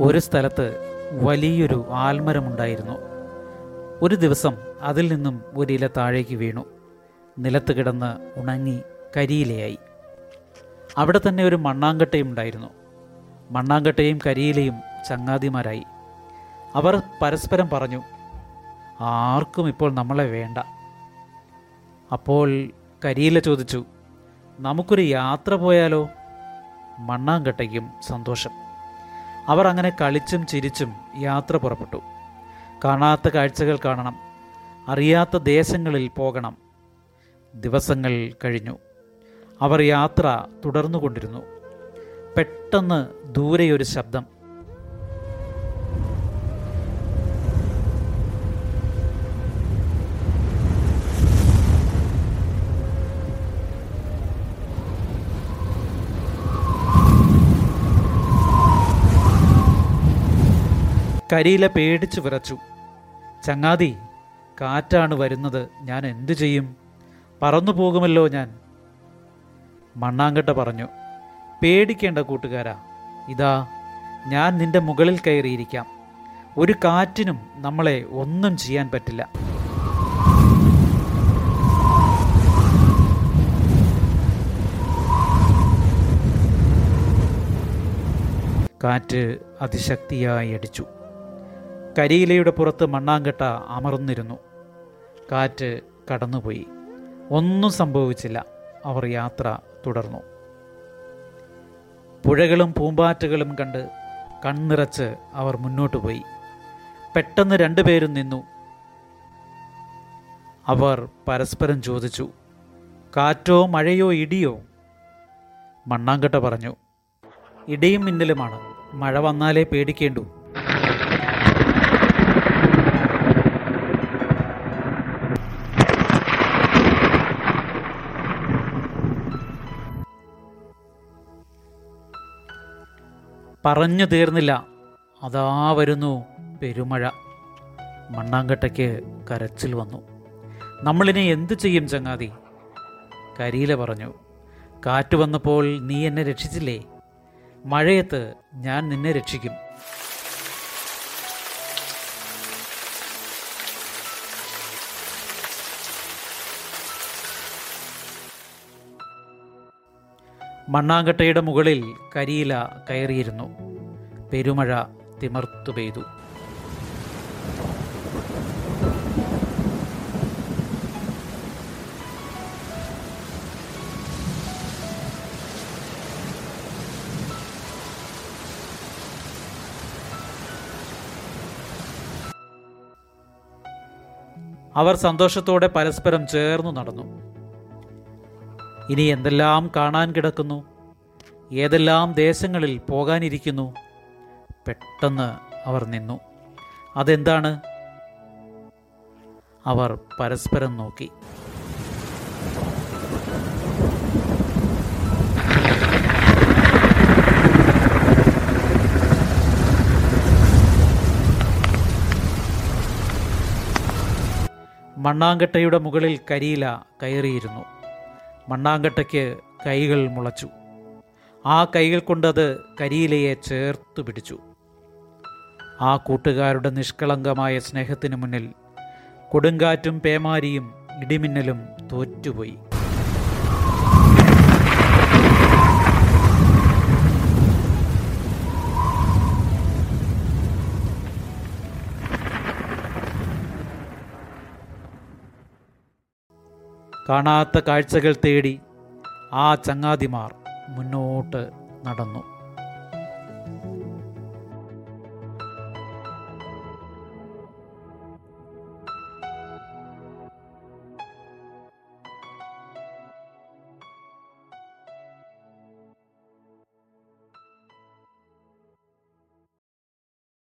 ഒരു സ്ഥലത്ത് വലിയൊരു ആൽമരമുണ്ടായിരുന്നു. ഒരു ദിവസം അതിൽ നിന്നും ഒരു ഇല താഴേക്ക് വീണു. നിലത്ത് കിടന്ന് ഉണങ്ങി കരിയിലയായി. അവിടെ തന്നെ ഒരു മണ്ണാങ്കട്ടയും ഉണ്ടായിരുന്നു മണ്ണാങ്കട്ടയും കരിയിലയും ചങ്ങാതിമാരായി. അവർ പരസ്പരം പറഞ്ഞു ആർക്കും ഇപ്പോൾ നമ്മളെ വേണ്ട. അപ്പോൾ കരിയില ചോദിച്ചു നമുക്കൊരു യാത്ര പോയാലോ? മണ്ണാങ്കട്ടയ്ക്കും സന്തോഷം. അവർ അങ്ങനെ കളിച്ചും ചിരിച്ചും യാത്ര പുറപ്പെട്ടു. കാണാത്ത കാഴ്ചകൾ കാണണം. അറിയാത്ത ദേശങ്ങളിൽ പോകണം. ദിവസങ്ങൾ കഴിഞ്ഞു. അവർ യാത്ര തുടർന്നുകൊണ്ടിരുന്നു. പെട്ടെന്ന് ദൂരെയൊരു ശബ്ദം. കരിയില പേടിച്ചു വിറച്ചു. ചങ്ങാതി കാറ്റാണ് വരുന്നത്. ഞാൻ എന്തു ചെയ്യും? പറന്നു പോകുമല്ലോ ഞാൻ. മണ്ണാങ്കട്ട പറഞ്ഞു പേടിക്കേണ്ട കൂട്ടുകാരാ. ഇതാ ഞാൻ നിന്റെ മുകളിൽ കയറിയിരിക്കാം. ഒരു കാറ്റിനും നമ്മളെ ഒന്നും ചെയ്യാൻ പറ്റില്ല. കാറ്റ് അതിശക്തിയായി അടിച്ചു. കരിയിലയുടെ പുറത്ത് മണ്ണാങ്കട്ട അമർന്നിരുന്നു. കാറ്റ് കടന്നുപോയി. ഒന്നും സംഭവിച്ചില്ല. അവർ യാത്ര തുടർന്നു. പുഴകളും പൂമ്പാറ്റകളും കണ്ട് കണ്ണിറച്ച് അവർ മുന്നോട്ട് പോയി. പെട്ടെന്ന് രണ്ടുപേരും നിന്നു. അവർ പരസ്പരം ചോദിച്ചു കാറ്റോ മഴയോ ഇടിയോ? മണ്ണാങ്കട്ട പറഞ്ഞു ഇടിയും മിന്നലുമാണ്. മഴ വന്നാലേ പേടിക്കേണ്ടൂ. പറഞ്ഞു തീർന്നില്ല. അതാ വരുന്നു പെരുമഴ. മണ്ണാങ്കട്ടയ്ക്ക് കരച്ചിൽ വന്നു. നമ്മളിനെ എന്തു ചെയ്യും ചങ്ങാതി? കരീല പറഞ്ഞു. കാറ്റ് വന്നപ്പോൾ നീ എന്നെ രക്ഷിച്ചില്ലേ? മഴയത്ത് ഞാൻ നിന്നെ രക്ഷിക്കും. മണ്ണാങ്കട്ടയുടെ മുകളിൽ കരിയില കയറിയിരുന്നു. പെരുമഴ തിമർത്തു പെയ്തു. അവർ സന്തോഷത്തോടെ പരസ്പരം ചേർന്നു നടന്നു. ഇനി എന്തെല്ലാം കാണാൻ കിടക്കുന്നു? ഏതെല്ലാം ദേശങ്ങളിൽ പോകാനിരിക്കുന്നു? പെട്ടെന്ന് അവർ നിന്നു. അതെന്താണ്? അവർ പരസ്പരം നോക്കി. മണ്ണാങ്കട്ടയുടെ മുകളിൽ കരിയില കയറിയിരുന്നു. മണ്ണാങ്കട്ടയ്ക്ക് കൈകൾ മുളച്ചു. ആ കൈകൾ കൊണ്ടത് കരിയിലയെ ചേർത്തു പിടിച്ചു. ആ കൂട്ടുകാരുടെ നിഷ്കളങ്കമായ സ്നേഹത്തിനു മുന്നിൽ കൊടുങ്കാറ്റും പേമാരിയും ഇടിമിന്നലും തോറ്റുപോയി. കാണാത്ത കാഴ്ചകൾ തേടി ആ ചങ്ങാതിമാർ മുന്നോട്ട് നടന്നു.